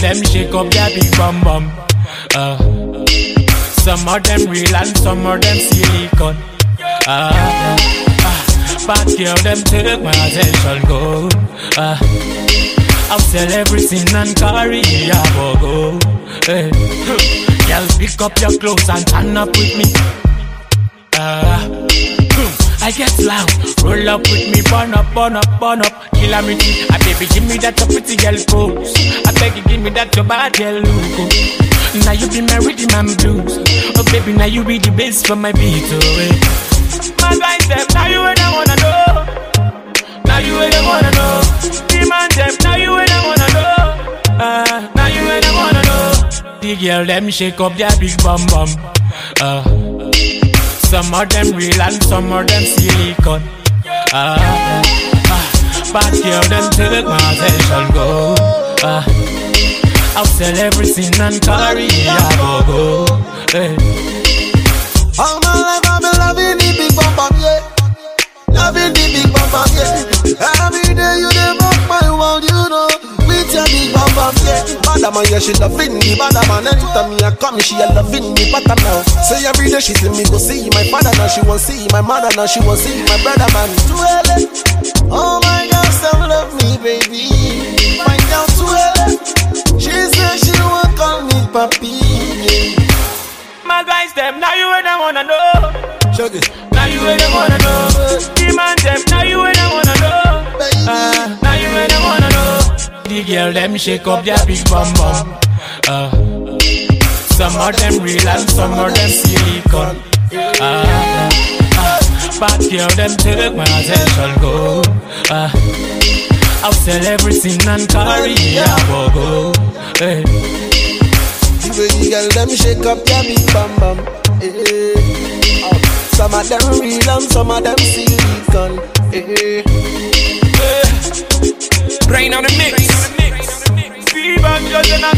girl them shake up their big bum bum. Ah. Some of them real and some of them silicone. Ah. ah. Bad girl them take my attention go. Ah. I'll sell everything and carry a go. Hey. Girl, pick up your clothes and turn up with me. Ah. I get loud, roll up with me, burn up, burn up, burn up, kill a me. Ah, baby, give me that your pretty girl pose. I beg you, give me that your bad girl look. Now you be my rhythm and blues. Oh, baby, now you be the bass for my beat. Oh, eh. My guys, now you ain't I wanna know. Now you ain't I wanna know. Demand them, now you ain't I wanna know. Ah, now you ain't I wanna know. The girl, them shake up their big bum bum. Ah. Some of them real and some of them silicone. Ah, ah, bad girl, them take my attention, go. Ah, I'll sell everything and carry a go go. Hey. All my life I've been loving the big bum bum, yeah. Loving the big bum bum, mama, yeah, she loving me better man. Anytime me I come, she a loving me better now. Say every day she see me go see my father now. She want see my mother now. She want see my brother man. Well, oh my God, some love me, baby. Find out well. She said she want call me papi. My guys, them, now you and I wanna know. Shuggy. Now you and I wanna know. Demand them, now you and I wanna know. Uh, The girl, them shake up their big bum bum. Uh, some of them real and some of them silicone. Uh, uh, uh, but girl, them take my attention, go. Uh, I'll sell everything and carry a go. Hey. The way girl them shake up their big bam bam. Eh. Oh. Some of them real and some of them silicon. Eh. Brain on the mix. Fever just in a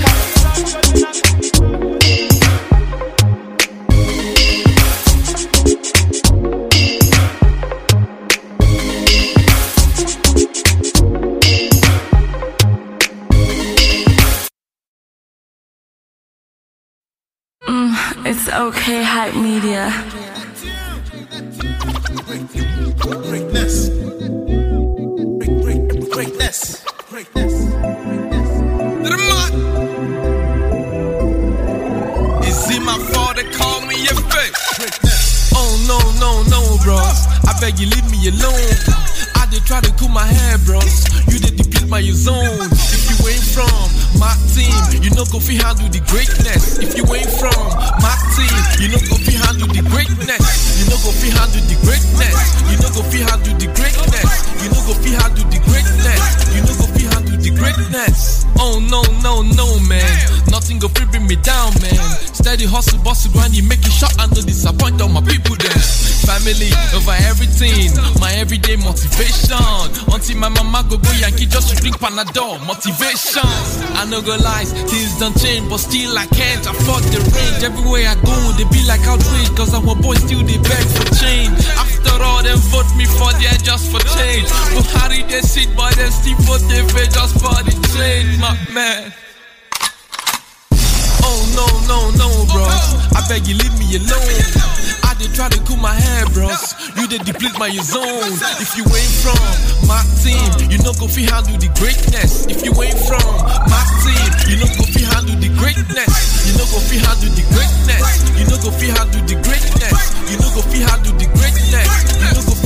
It's okay, hype media. Greatness. Great, great, greatness. Greatness. Mud. Is it my fault they call me a fake? Greatness. Oh no, no, no, bros. I beg you leave me alone. I did try to cool my hair, bros. You did deplete my zone. If you ain't from my team, you know go fi handle the greatness. If you ain't from my team, you know go fi handle the greatness. You know go fi handle the greatness. You know go fi handle me down, man. Steady hustle, bustle, grind, you make it shot and no disappoint all my people then. Family over everything, my everyday motivation. Until my mama go go Yankee just to drink Panadol, motivation. I know go lies, things don't change, but still I can't afford the range. Everywhere I go, they be like outrage, cause I'm a boy still they beg for change. After all, them vote me for there just for change. Buhari they sit, but them still vote they just for the change, my man. Oh no, no, no, bros. I beg you leave me alone. I did try to cool my hair, bros. You did deplete my zone. If you ain't from my team, you know go fi handle the greatness. If you ain't from my team, you know go fi handle the greatness. You know go fi handle the greatness. You know go fi handle the greatness. You know go fi handle the greatness. You know go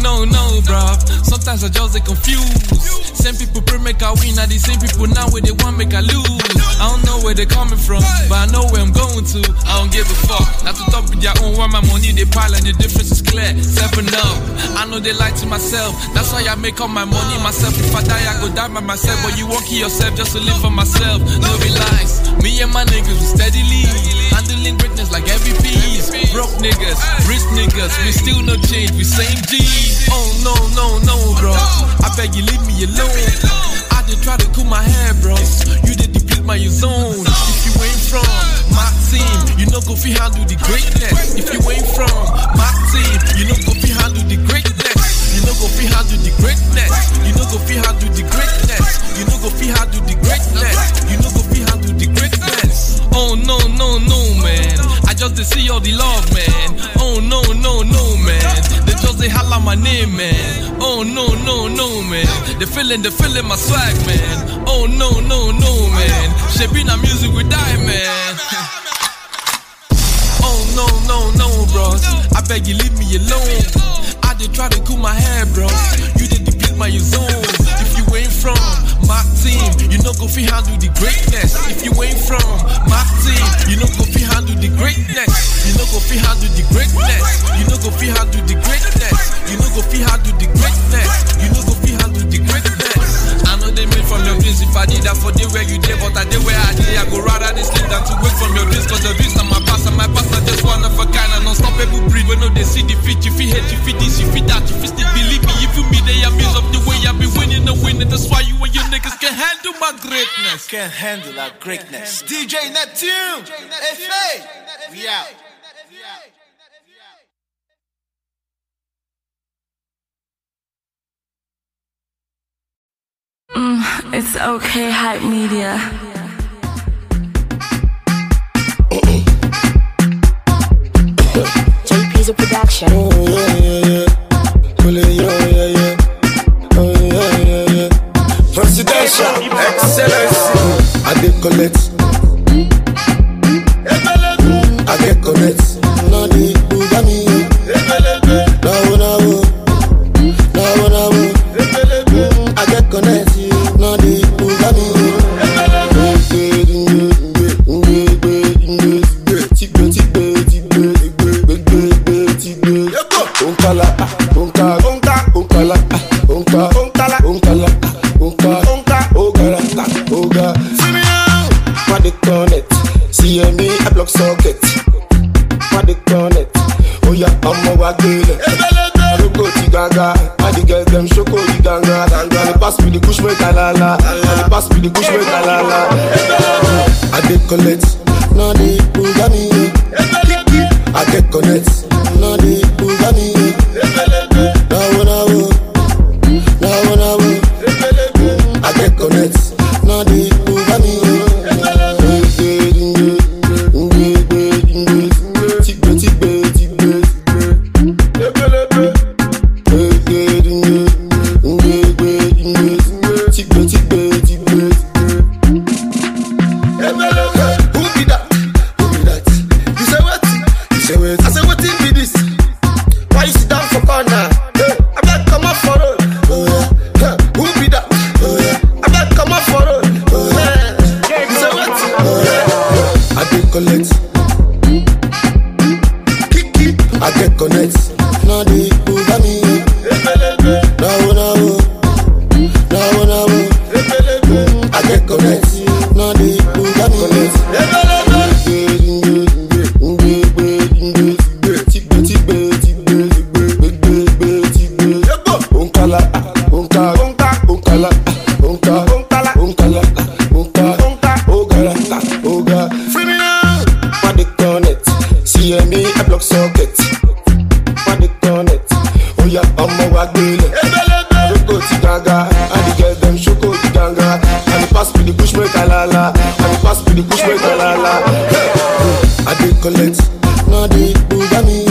no, no, bruv. Sometimes I just get confused. Same people pray make I win, are the same people now where they want make I lose. I don't know where they coming from, but I know where I'm going to. I don't give a fuck. Not to talk with their own where my money they pile and the difference is clear. Seven up. I know they lie to myself. That's why I make all my money myself. If I die, I go die by myself. But you won't kill yourself just to live for myself. No relax. Me and my niggas we steadily handling greatness like MVPs. Broke niggas, rich niggas, we still no change. We same G. Oh no, no, no, bro. I beg you leave me alone. I did try to cool my hair, bros. You did deplete my zone. If you ain't from my team, you know go fi handle the greatness. If you ain't from my team, you know go fi handle the greatness. You know go fi handle the greatness. You know go fi handle the greatness. They feeling, they feeling my swag, man. Oh no, no, no, man. Shaping our music die, man. Oh no, no, no, bros. I beg you leave me alone. I did try to cool my hair, bros. You did deplete my zone. If you ain't from my team, you know go fi handle the greatness. If you ain't from my team, you know go fi handle the greatness. You know go fi handle the greatness. You know go fi handle the greatness. You know go fi handle the greatness. You know go fi handle the greatness. I know they made from your dreams. If I did that for the where you did, but I did where I did. I go rather than sleep than to wake from your dreams. Cause your dreams are my past and my past are just one of a kind. And unstoppable breed. When no they see defeat, you feel hate, you feel this, you feel that, you feel still believe me. You feel me, they amuse of the way I be winning and winning. That's why you and your niggas can handle my greatness. Can't handle our greatness. DJ Neptune. FA. We out. Mm, it's okay, hype media. JP's a production. Oh, yeah, yeah, yeah. Yeah, yeah, yeah. Yeah, oh, yeah, yeah. I did collect. pass me the push me kalala. I dey pass me the push me kalala. I dey collect, na dey bugger me.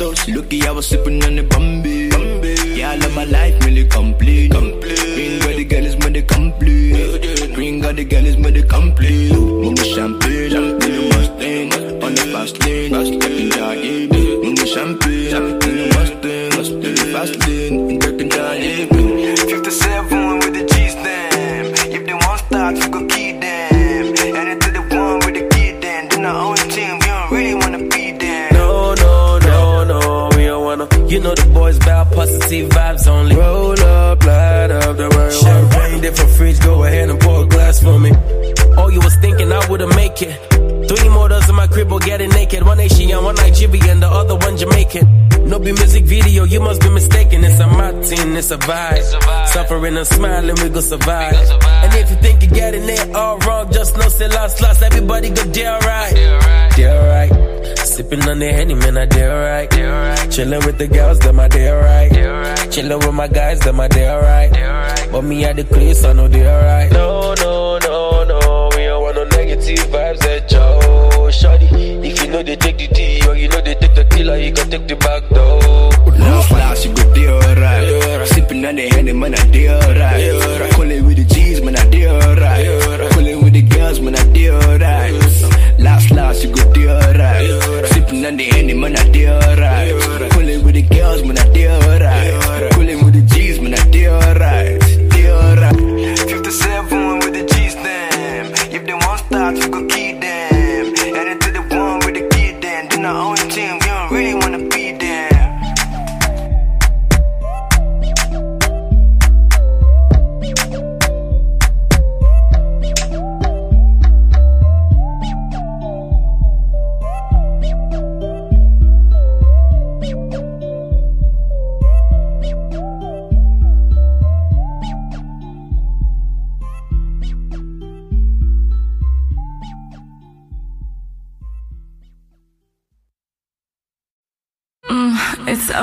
Looky, Lucky I was sipping on the Bambi. Bambi. Yeah, I love my life, really complete. and survive. Suffering and smiling, we gon' survive. And if you think you're getting it all wrong, just know say lost, lost. Everybody go deal right. Deal right. Sipping on the Henny, man, I deal right. Chilling with the girls, them I deal right. Chilling with my guys, them I deal right. But me at the place, I know deal right. No, no, no, no, we don't want no negative vibes at all, shorty. If you know they take the D or you know they take the killer, you can take the back door. No love, you go deal right. Cooling handy, man, I did right. Cooling with the G's, man, I did right. Cooling with the girls, man, I did right. Last, last, you go deal right. Sipping on the Henny, man, I did right. Cooling with the girls, man, I did right.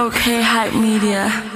Okay, Hype Media.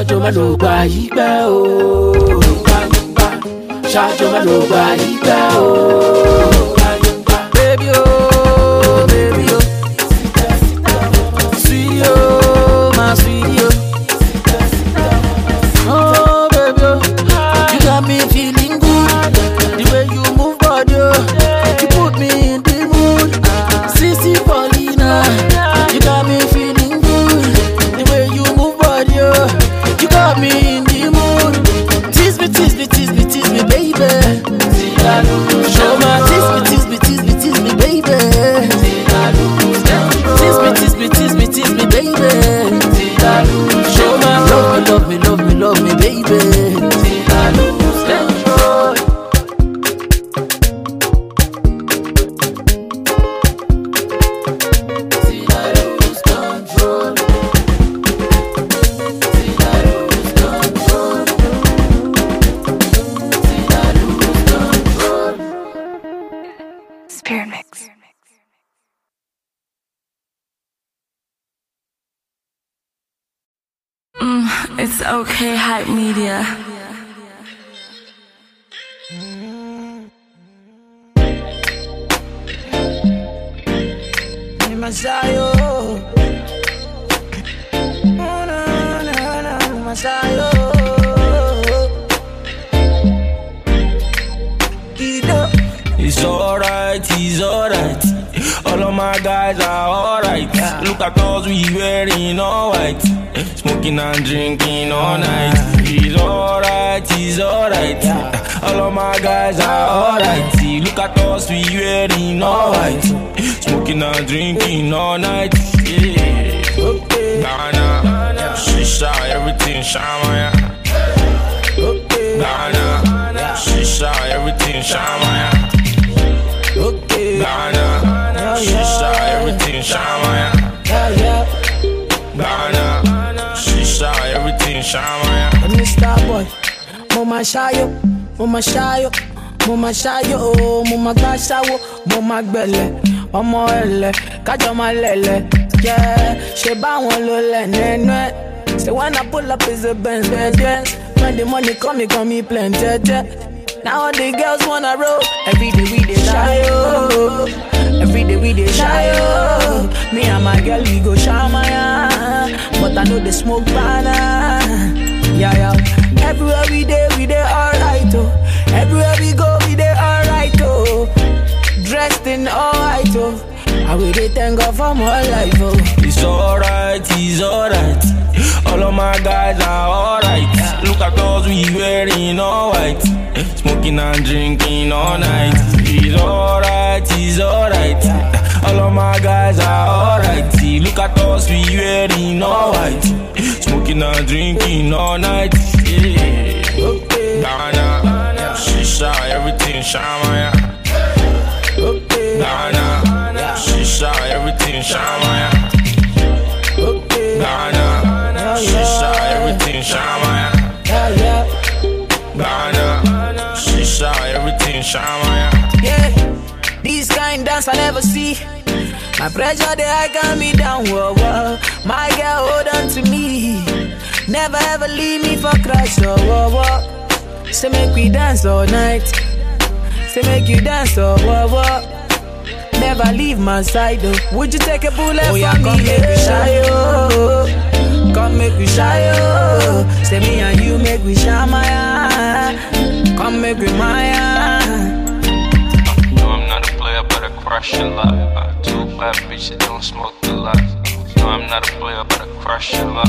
ṣáájú má ló gba yí pẹ́ o. ṣáájú má ló gba yí pẹ́ o. me, baby. Hype Media. It's alright, he's alright. All of my guys are alright. Yeah. Look at us, we wearing all white. Eh, smoking and drinking all night. He's alright, he's alright. Yeah. Eh, all of my guys are alright. Look at us, we wearing all white. Eh, smoking and drinking all night. Yeah. Okay. Ghana, She shisha, everything shamaya. Okay. Nana. She shisha, everything shamaya. Okay. Ghana. She saw everything Shamaya. Ghana. She saw everything Shamaya. Mr. Boy, Mama Shayo, Mama Shayo, Mama Shayo, oh, Mama Gashawo, Mama Gbele, Mama Ele, Kajama Lele. Yeah, she báwọn ló lẹ̀ nínú ẹ̀. Say when I pull up is a Benz, Benz, Benz. When the money come, me come, me plenty. Now all the girls wanna roll. Every day we dey lie, oh. Every day we dey shy oh. Me and my girl we go shamaya, but I know they smoke banana. Yeah yeah. Everywhere we dey we dey alright oh. Everywhere we go we dey alright oh. Dressed in white oh. I will dey thank God for my life oh. It's alright, it's alright. All of my guys are alright. Look at us, we wearing all white. Smoking and drinking all night. It's alright, it's alright. All of my guys are alright. Look at us, we wearing all white. Smoking and drinking all night. Yeah. Ghana, shisha, everything shamaya. Ghana, shisha, everything shamaya. Ghana, shisha, everything shamaya. Ghana, shisha, everything shamaya. Yeah, this kind dance I never see. My pressure they I got me down, whoa, whoa. My girl hold on to me. Never ever leave me for crash, oh, whoa, whoa. Say make we dance all night. Say make you dance, oh, whoa, whoa. Never leave my side, though. Would you take a bullet oh, yeah, for come me? make we shy, oh. Come make we shy, oh. Say me and you make we shy, Maya. Come make we Maya. No, I'm not a player, but I crush a lot. Two bad bitches don't smoke the lot. No, I'm not a player, but I crush a lot.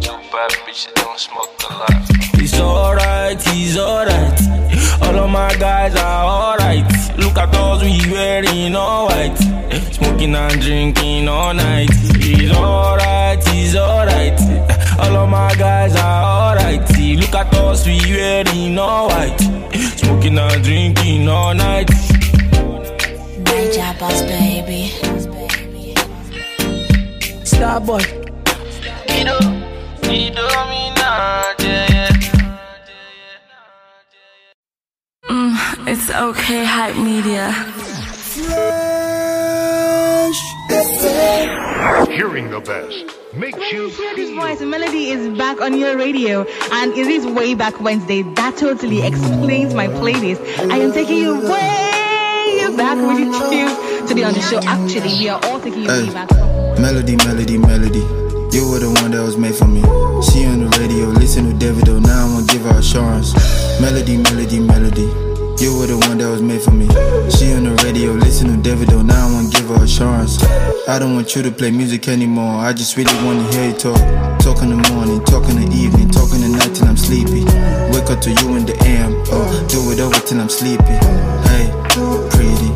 Two bad bitches don't smoke the lot. It's alright, it's alright. All of my guys are alright. Look at us, we wearing all white. Smoking and drinking all night. It's alright, it's alright. All of my guys are alright. Look at us, we wearing all white. Smoking and drinking all night. Deja boss, baby. Starboy. You know, you know me now, yeah, yeah. Mm, it's okay, hype media. Hearing the best makes you hear this voice. Melody is back on your radio, and it is way back Wednesday. That totally explains my playlist. I am taking you way back with you two today on the show. Actually, we are all taking you way back. Melody, melody, melody. You were the one that was made for me. She on the radio, listen to David Davido. Now I'm gonna give her assurance. Melody, melody, melody. You were the one that was made for me. She on the radio, listen to David Davido. Now I wanna give her assurance. I don't want you to play music anymore. I just really wanna hear you talk. Talk in the morning, talk in the evening, talk in the night till I'm sleepy. Wake up to you in the AM, oh, do it over till I'm sleepy. Hey, pretty,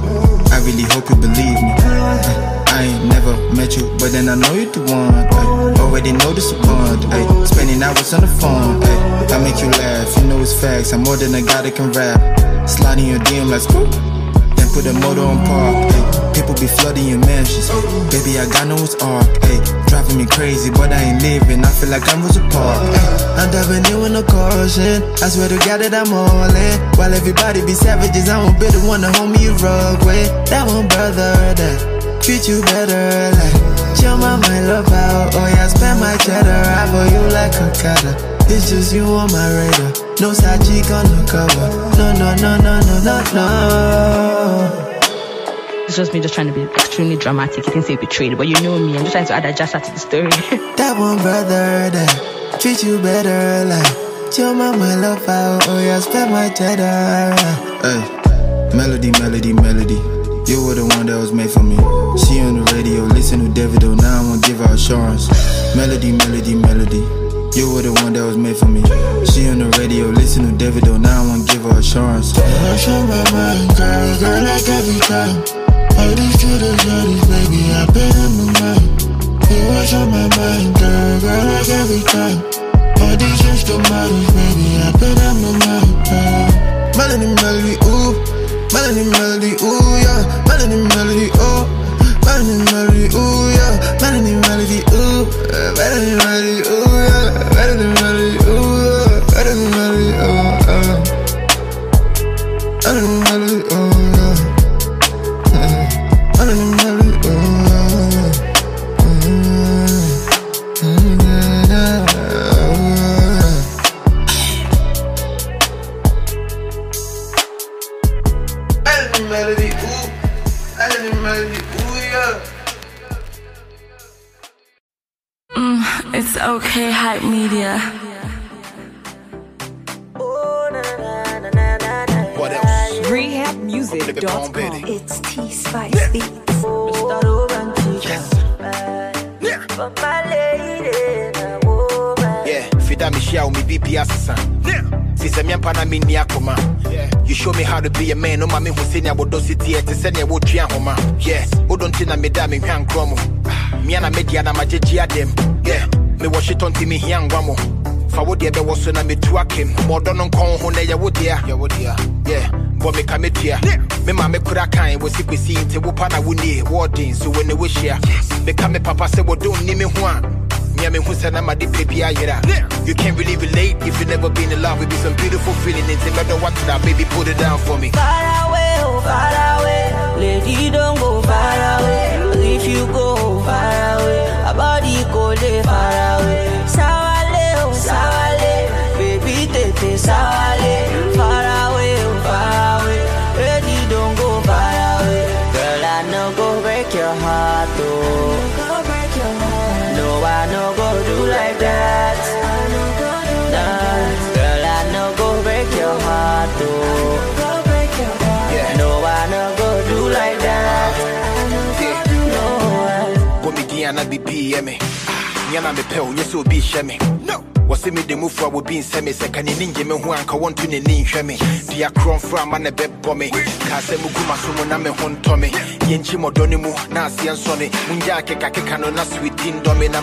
I really hope you believe me. I ain't never met you, but then I know you the one. Ay. Already know this bond. Ay. Spending hours on the phone. Ay. I make you laugh, you know it's facts. I'm more than a guy that can rap. Sliding your DM like screw. Then put the motor on park. Ay. People be flooding your mansions. Baby, I got no it's arc. Ay. Driving me crazy, but I ain't living. I feel like I'm Rosa Park. I'm diving in with no caution. I swear to God that I'm all in. While everybody be savages, I won't be the one to hold me a rug with. That one brother that treat you better. Like, chill my love out. Oh, yeah, spend my cheddar. I for you like a cutter. It's just you on my radar. No side cheek on the cover. No, no, no, no, no, no, no. It's just me just trying to be extremely dramatic. You can say betrayed, but you know me. I'm just trying to add a jazz to the story. that one brother that treat you better. Like, my mind, love out. Oh, yeah, spend my cheddar. Hey, uh, melody, melody, melody. You were the one that was made for me. She on the radio, listen to Davido. Now I wanna give her assurance. Melody, melody, melody. You were the one that was made for me. She on the radio, listen to Davido. Now I wanna give her assurance. Rush on my mind, girl, girl, like every time. All these shooter shorties, baby, I've been on my mind. You rush on my mind, girl, girl, like every time. All these extra models, baby, I've been on my mind. Girl. Melody, melody, ooh. Melody, melody, ooh, yeah. Melody, melody, ooh. Melody, melody, ooh, yeah. Melody, melody, ooh. Melody, melody, ooh, yeah. Melody, melody, me me ni akoma. You show me how to be a man, no ma me hu senya bodo city eh, e te senya wo tria homa. Yeah, wo don't na me da me hwan kromo. Me na me dia na ma jeji adem. Yeah, me wash it on me hian gwamo. Fa wo de be wo so na me tu akem. Mo do no nkon ho na ye wo dia. Ye wo dia. Yeah, bo me ka me ma me kura kan wo si kwesi nte wo pa na wo ni wording so when we share. Me ka me papa say wo don't ni me ho a. Me a me who said I'm a deep baby ayera. You can't really relate if you never been in love. It be some beautiful feeling. It's a matter what that baby put it down for me. Far away, oh far away, lady don't go far away. If you go far away, a body go lay far away. Sawale, oh sawale, baby tete sawale. Far away, No, Go me Diana BB, yeah me. Yana me pell, yes, will. No. What's me the move for will be in semi second in ninja me who anka want to ne nin shame. Dia cron from man a bed bombe. Kase muguma sumo na me hon tome. Yenchi modoni mu na asian sonne. Munja ke kake kano na dome na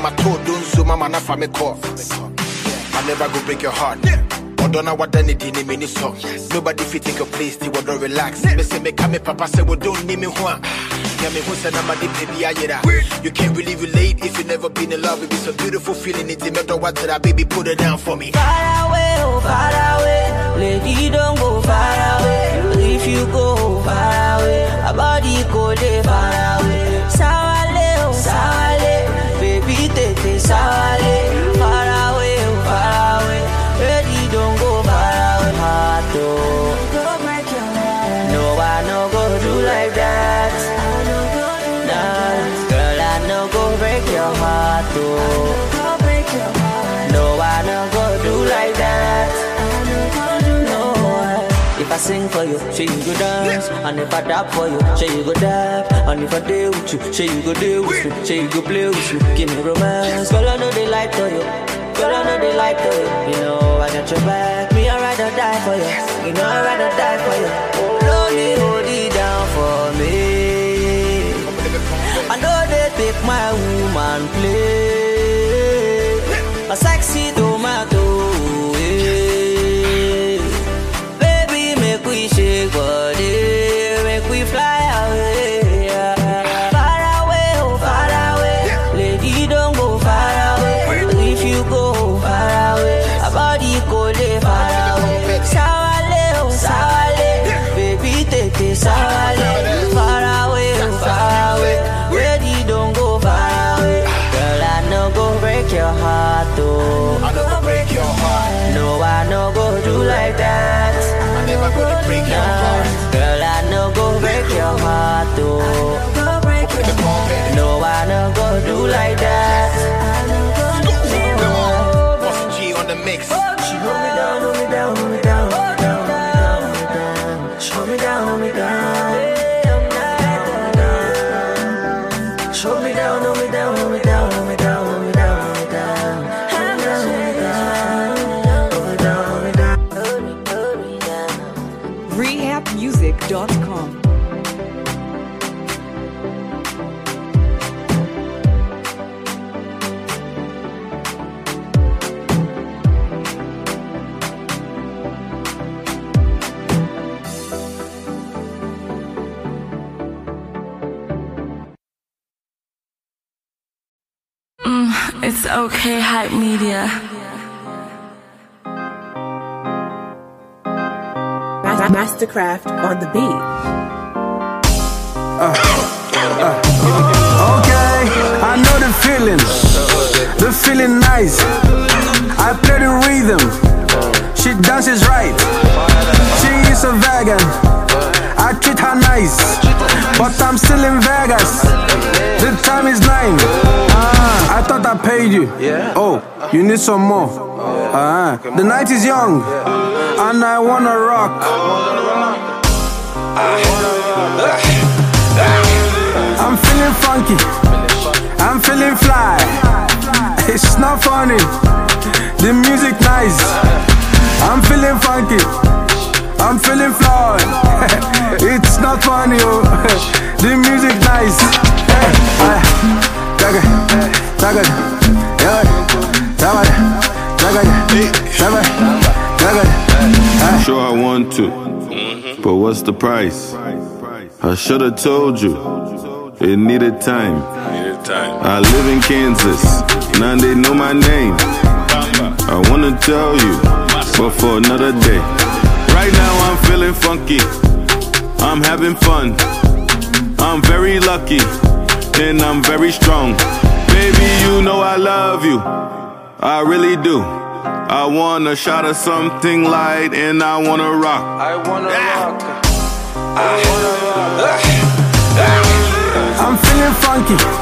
so mama na fa me. I never go break your heart. Odona wada ne di ne me ni so. Nobody fit take your place, ti wodo relax. Me say me kame papa say we don't need me ho. You can't really relate if you never been in love. It be so beautiful feeling. It's a matter what that baby put it down for me. far away, oh far away, lady don't go far away. If you go far away, a body go lay far away. Sawale, oh sawale, baby tete sawale. Oh. No, I no go do like that. No, if I sing for you, say you go dance. And if I dab for you, say you go dab. And if I deal with you, say you go deal with me. Say you go play with me. Give me romance. Girl, I know they like for you. Girl, I know they like for you. You know I got your back. Me, I'd rather die for you. You know I'd rather die for you. Slowly hold it down for me. I know they take my woman play. A it's okay, hype media. Mastercraft on the beat. Uh, uh, okay, I know the feeling. The feeling nice. I play the rhythm. She dances right. She is a vegan. I treat her nice. But I'm still in Vegas. Time is nine. Ah, I thought I paid you. Yeah. Oh, you need some more. Ah, the night is young, and I wanna rock. I'm feeling funky. I'm feeling fly. It's not funny. The music nice. I'm feeling funky. I'm feeling fly. it's not funny. Oh. the music nice. I'm sure I want to, but what's the price? I should have told you. It needed time. I live in Kansas. None they know my name. I wanna tell you, but for another day. Right now I'm feeling funky. I'm having fun. I'm very lucky. And I'm very strong. Baby, you know I love you. I really do. I want a shot of something light and I wanna rock. I wanna yeah. rock. I wanna rock. I'm feeling funky.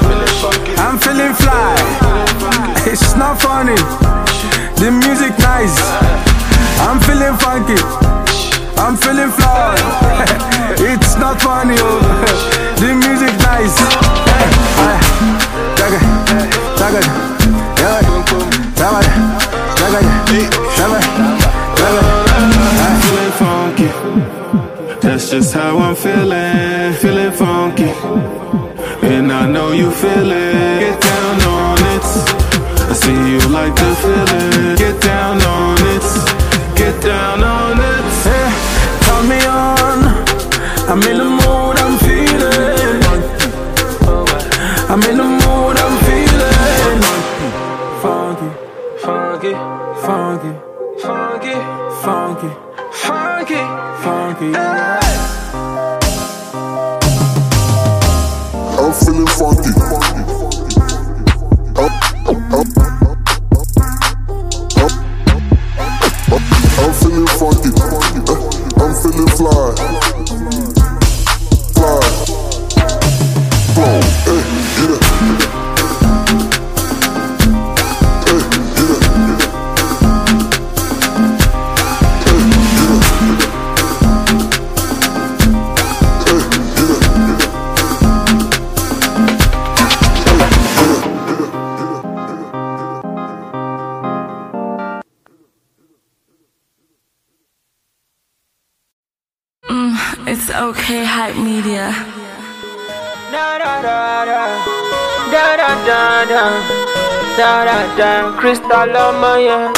Crystal Lomaya.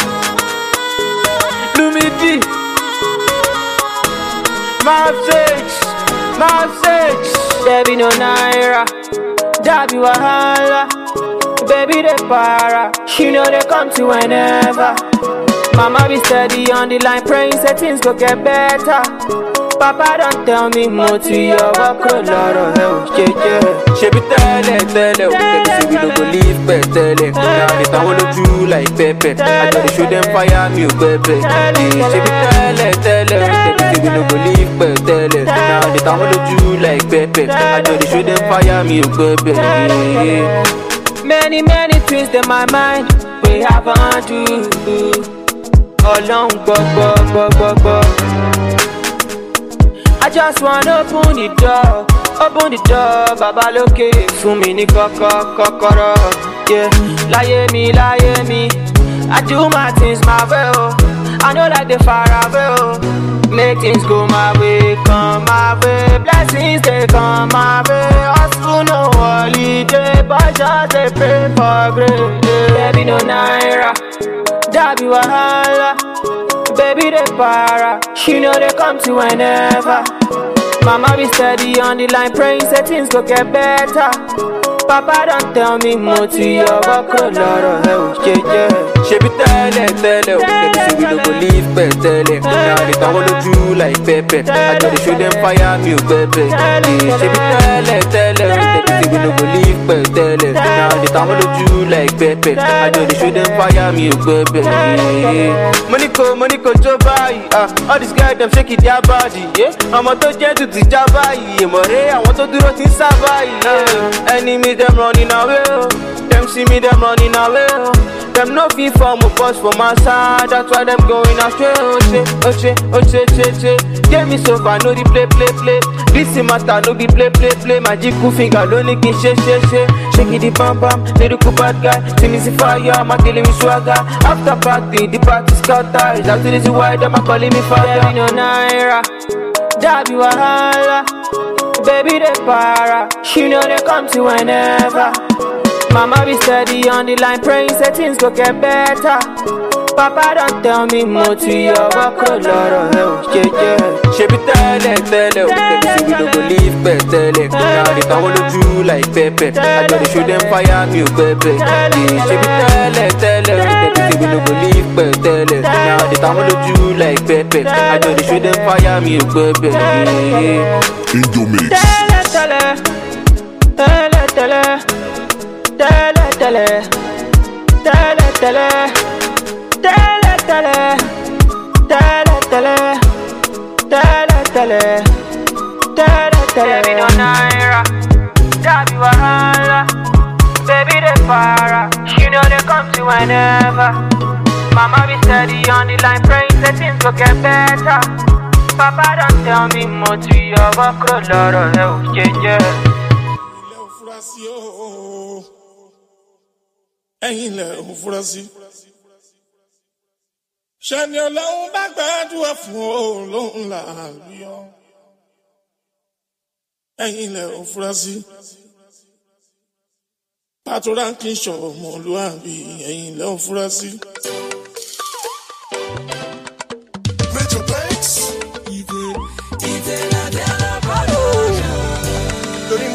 Lumidi. Mav six. Mav six. Baby no naira. Dabi wahala. Baby they para. She know they come to whenever. Mama be steady on the line, praying say things go get better. Papa don't tell me more to your work a lot of hell, yeah, yeah. She be telling, telling, o, tẹ̀lé ṣe we no believe, leave pẹ̀ tẹ́lẹ̀. Náà lè tàn wọ́n lójú like pẹ́pẹ́, àjọyọ̀ show dem fire me ò pẹ́pẹ́. She be telling, telling, o, tẹ̀lé ṣe we no believe, leave pẹ̀ tẹ́lẹ̀. Náà lè tàn wọ́n lójú like pẹ́pẹ́, àjọyọ̀ show dem fire me ò pẹ́pẹ́. Many many things in my mind, we have undo. Ọlọ́run gbọ́ gbọ́ gbọ́ gbọ́ gbọ́. I just wanna open the door, open the door, baba lókè fún mi ní kọ́kọ́ kọ́kọ́rọ́. Yeah. Láyé mi, láyé mi, I do my things my way o, I no like the far away o. Make things go my way, come my way, blessings dey come my way. Hustle no holiday, but just dey pray for grace. Yeah. Baby no naira, dabi wahala. Baby they para, she know they come to whenever. Mama be steady on the line, praying say things go get better. Papa don't tell me mo ti ọwọ́ kò lọ́rọ̀ ẹ ò jẹjẹ. Ṣebí tẹ́lẹ̀ tẹ́lẹ̀ ò tẹ̀lé sí we no go live pẹ̀ tẹ́lẹ̀. Náà lè táwọn lójú láì pẹ́pẹ́. Àjọ lè show them fire mi ò gbẹ́bẹ̀. Ṣebí tẹ́lẹ̀ tẹ́lẹ̀ tẹ́lẹ̀ Tẹ̀lé tí we no go live pẹ̀ tẹ́lẹ̀ Now they tàwọn lójú like I do the show them fire mi ò gbẹbẹ̀ Moniko Moniko jó báyìí ah, All these guys dem shake their body. Ọmọ tó jẹ́ tutù já báyìí Èmọ̀rẹ́ àwọn tó dúró ti ń. Enemy dem running away oh. Dem see me dem running away oh. Dem no fit form a bus for my side. That's why dem going astray Oche, oche, oche, che, che Get me so far, no the play, play, play. This matter no be play, play, play. Magic cool finger, no ní kí n ṣe, ṣe, ṣe Shake it the bam bam, lyrical bad guy. See me see fire, my killing me swagger. After party, the party scatter Is that the reason why dem a calling me fire. Baby no naira, Dabi wahala baby the para. She know they come to whenever. Mama be steady on the line, praying say things go get better. Papa don't tell me more to your work, a lot of help, yeah, yeah. She be tele, tele, baby, me we don't believe, but tele. Now they can hold you like Pepe. I gotta show them fire, me, Pepe. She be tele, tele, baby, me we don't believe, but tele. Now they tàwọn lójú like pepper. I just dey show them fire tẹ́lẹ̀ tẹ́lẹ̀ tẹ́lẹ̀ tẹ́lẹ̀. Baby no naira, dabi wahala. Baby they para, you know they come to whenever. Mama be steady on the line, praying say things go get better. Papa don't tell me mo ti ọwọ́ kúrò lọ́rọ̀ ẹ ò jẹjẹ. ẹ̀yin lẹ̀ ń fura sí. ṣẹ́ni ọlọ́run bá gbàdúrà fún òun lóhùn làbíọ́. ẹ̀yin lẹ̀ ń fura sí. pàtó ránkì ṣọ̀rọ̀ ọmọlúwàbí ẹ̀yin lẹ̀ ń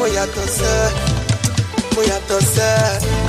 mo yàtọ̀ sẹ́ mo yàtọ̀ sẹ́.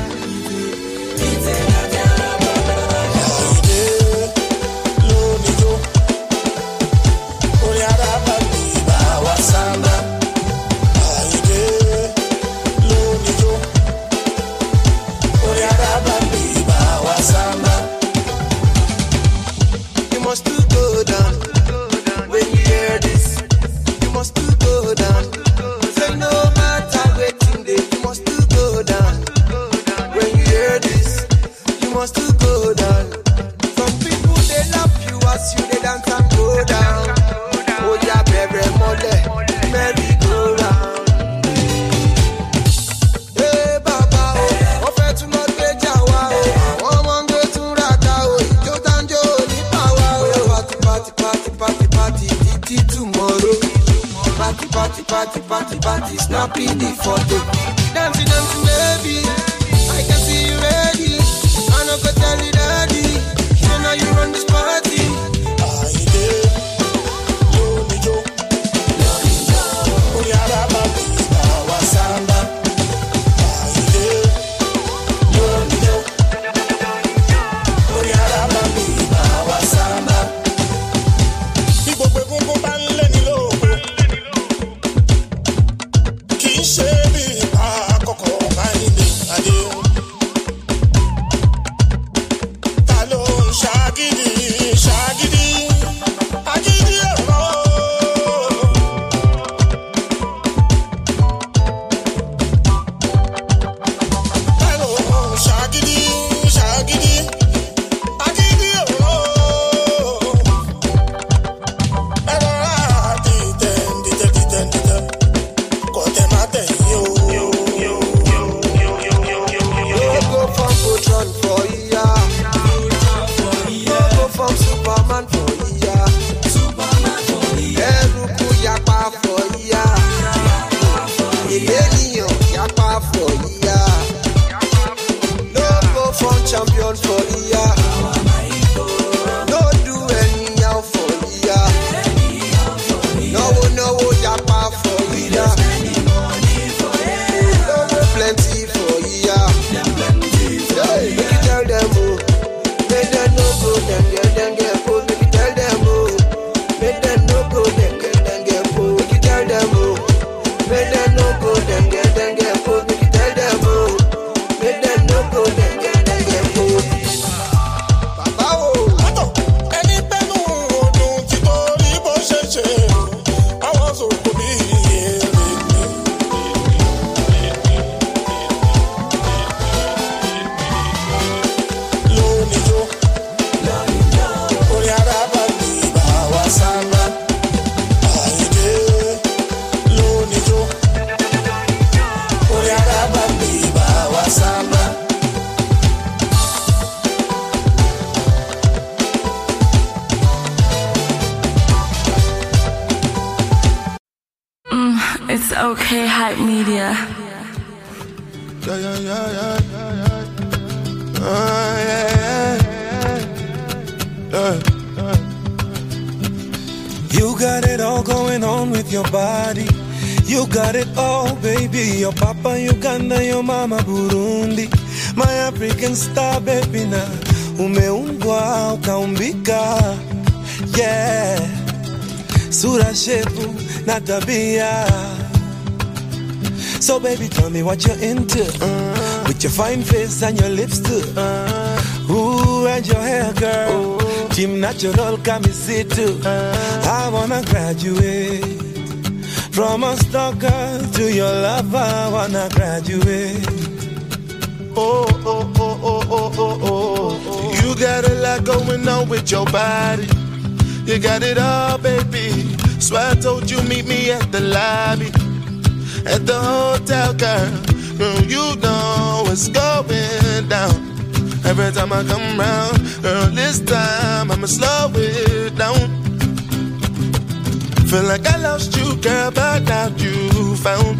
You got it all going on with your body. You got it all, baby. Your papa Uganda, your mama Burundi. My African star, baby, na umeumbwa ukaumbika. Yeah, sura shepu na tabia. So baby, tell me what you're into. With your fine face and your lips too. Uh-huh. Ooh, and your hair, girl. Team natural, too. I wanna graduate. From a stalker to your lover, I wanna graduate. Oh, oh, oh, oh, oh, oh, oh, oh. You got a lot going on with your body. You got it all, baby. So I told you meet me at the lobby, at the hotel, girl. Girl, you know what's going down. Every time I come round, girl, this time I'ma slow it down. Feel like I lost you, girl, but now you found.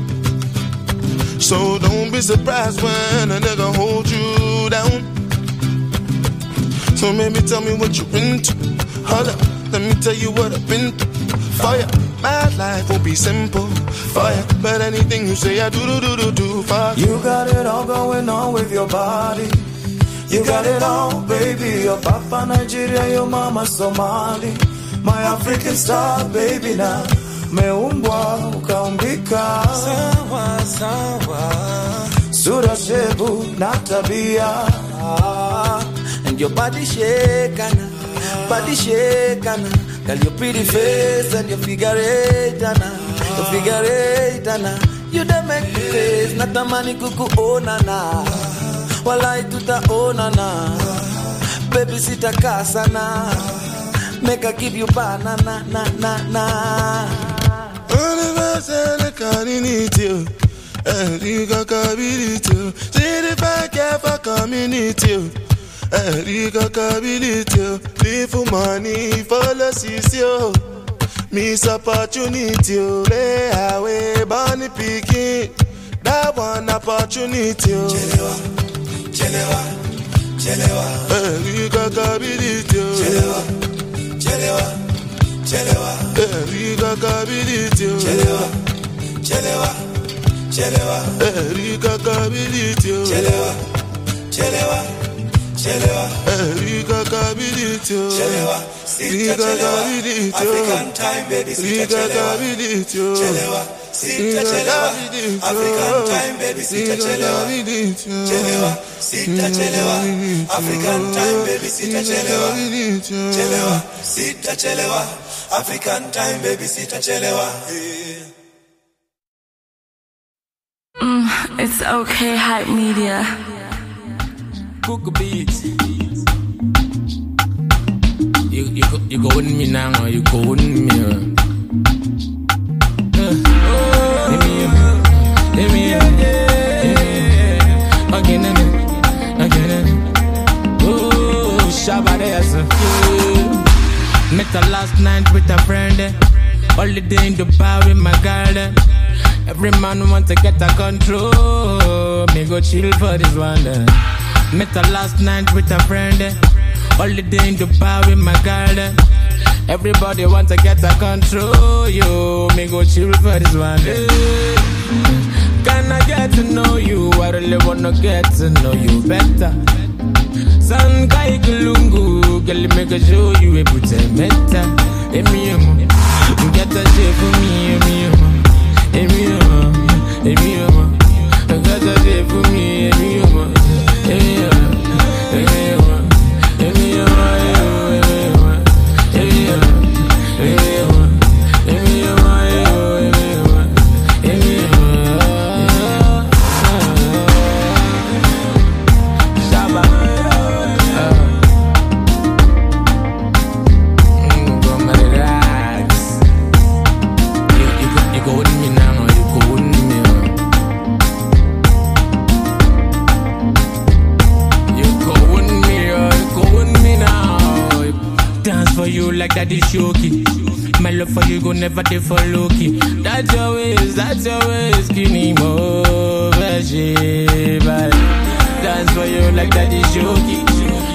So don't be surprised when a nigga hold you down. So maybe tell me what you into. Hold up, let me tell you what I've been through. Fire, my life won't be simple. Fire, but anything you say, I do do do do do. Fire. You got it all going on with your body. You got it all, baby. Your papa Nigeria, your mama Somali. My African star, baby now. Meumbwa ukaumbika. Sawa, sawa. Sura shebu na tabia. And your body shakana, body shakana. Girl, your pretty face and your figure eight, ana. Your figure eight, ana. You don't make me face, not the money, cuckoo, oh, natamani kukuonana walai tutaonana. Bebi sitakaa sana. Make i give you banana na na na. Karinitio, Erika Kabilitio, City Pacafa Communitio, Erika Kabilitio, live for money, for the Miss Opportunity, play away, Bonnie Picking, that one opportunity chelewa chelewa. Eh ikakability chelewa chelewa chelewa. Eh ikakability chelewa chelewa chelewa. Eh ikakability chelewa chelewa chelewa. Eh ikakability chelewa ikakability African time baby chelewa African time baby, sitachelewa. Chelewa, sitachelewa. African time baby. Chelewa. African time baby, sitachelewa. Mm, it's okay, hype media. Cook beats. You you you go in me now, you go in me. Uh? Met her last night with a friend. Holiday in Dubai with my girl. Every man want to get a control. Me go chill for this one. Met her last night with a friend. Holiday in Dubai with my girl. Everybody want to get a control. You, me go chill for this one. eh. Can I get to know you? I really wanna get to know you better. San kai kulungu, girl, make a show you a put a meta. Emi emo, get a shape for me, emi emo, emi emo, emi emo. Get a shape for me, emi emo, emi emo, is shoki. My love for you go never dey for low key. That's your ways, that's your ways, skinny mo, veggie, Dance for you like daddy shoki.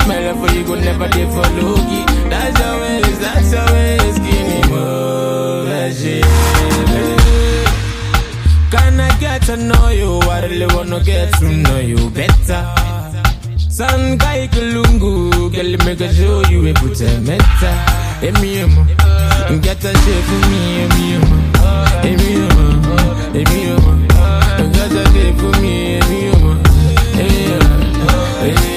My love for you go never dey for low key. That's your ways, that's your ways, skinny mo, veggie, Can I get to know you? I really wanna get to know you better. San kai kulungu, girl, make a show you a put a meta. Emium, get shape for me, emium, emium, emium, get a shape for me, emium, emium, emium,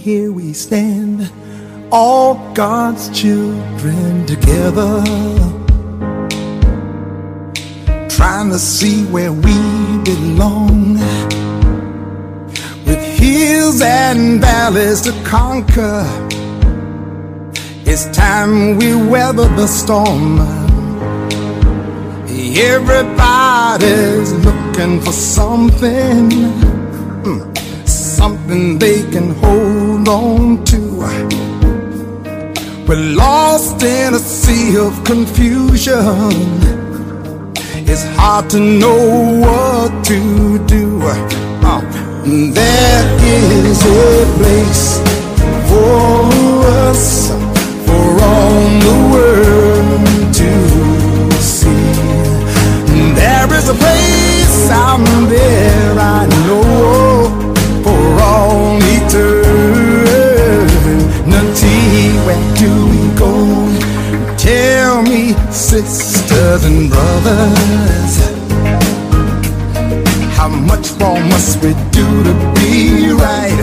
Here we stand, all God's children together, trying to see where we belong. With hills and valleys to conquer, it's time we weather the storm. Everybody's looking for something, something they can hold on to. We're lost in a sea of confusion. It's hard to know what to do. Uh, there is a place for us, for all the world to see. There is a place out there I know all eternity. Where do we go? Tell me, sisters and brothers, how much more must we do to be right?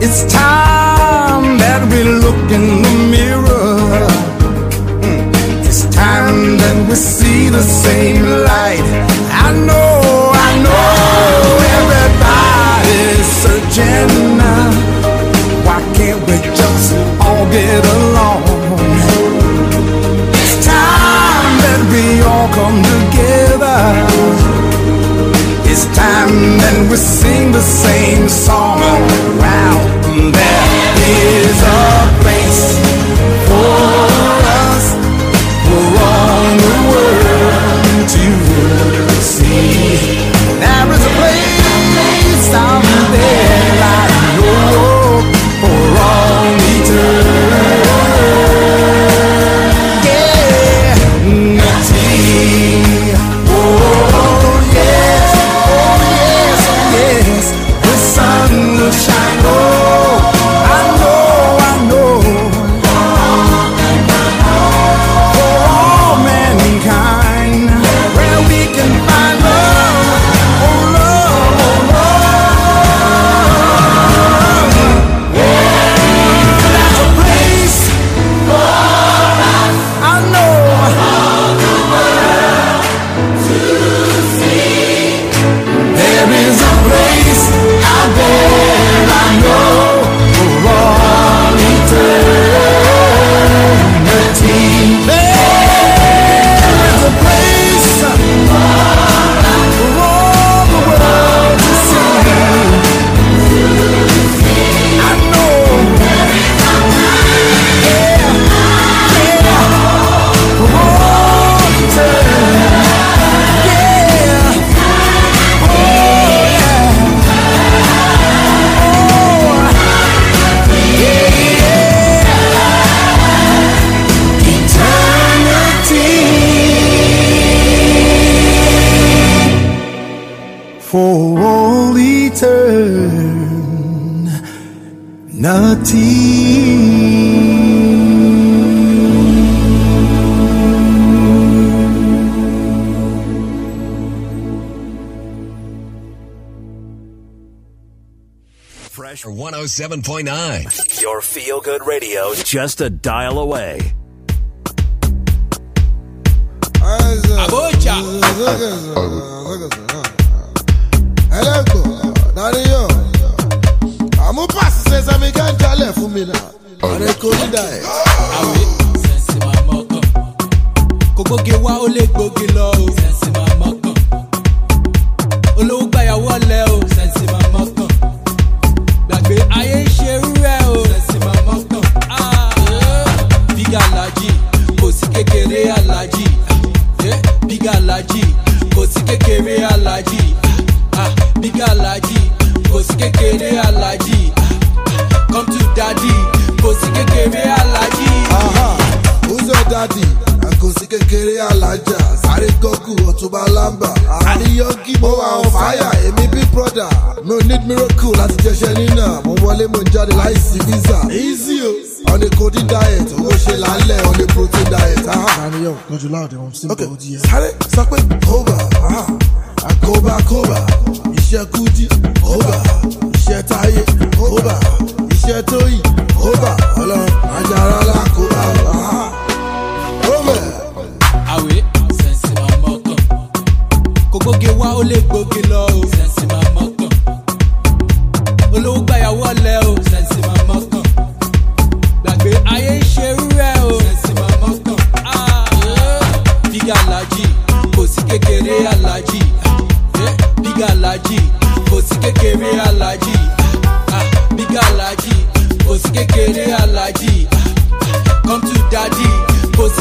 It's time that we look in the mirror. Mm. It's time that we see the same light. I know, now. Why can't we just all get along? It's time that we all come together. It's time that we sing the same song. Wow, there is a place Fresh 107.9. Your feel good radio just a dial away. Abuja. Ẹlẹ́gbọ̀n, Daniel. Àmú pàṣẹ sẹ́sẹ́mi ká ń jalè fún mi náà. Ọ̀rẹ́ kò ní dà ẹ̀. Àwẹ̀ sẹ́ǹsì máa mọ́kàn. Kò gbóge wá ó lè gbóge lọ o. Sẹ́ǹsì máa mọ́kàn. Olówó gbàyàwó ọ̀lẹ́ o. alájì. Bíga alájì, kò sí kékeré alájì. Come to daddy, kò sí kékeré alájì. Who's your daddy? Àkòsí kékeré alájà, sáré gọ́gù ọ̀túnba lámbà. Àríyànjú mo wà on fire, èmi bí brother. No need miracle láti jẹṣẹ́ nínà. Mo wọlé mo jáde láìsí visa. Easy o. On a coding diet, owó ṣe lálẹ́ on a protein diet. Àríyàn lọ́jọ́ láàdé wọn sí ìgbà òdì yẹn. Sáré sọ pé kóbà, àkóbá kóbà, iṣẹ́ kúdí, kóbà, iṣẹ́ táyé, kóbà, iṣẹ́ tóyìn, kóbà, ọlọ́run, ajára lákòbá. Kóbà. Àwẹ̀ sẹ́ǹsì máa mọ́kàn. Kò gbóge wá ó lè gbóge lọ o. Sẹ́ǹsì máa mọ́kàn. Olówó gbàyàwó ọ̀lẹ́ o. Sẹ́ǹsì máa mọ́kàn. Gbàgbé ayé ń ṣe irú ẹ̀ o. Sẹ́ǹsì máa mọ́kàn. Bíga alájì, kò. Bíga alájì, kò sí kékeré alájì. Bíga alájì, kò sí kékeré alájì. Come to daddy, kò sí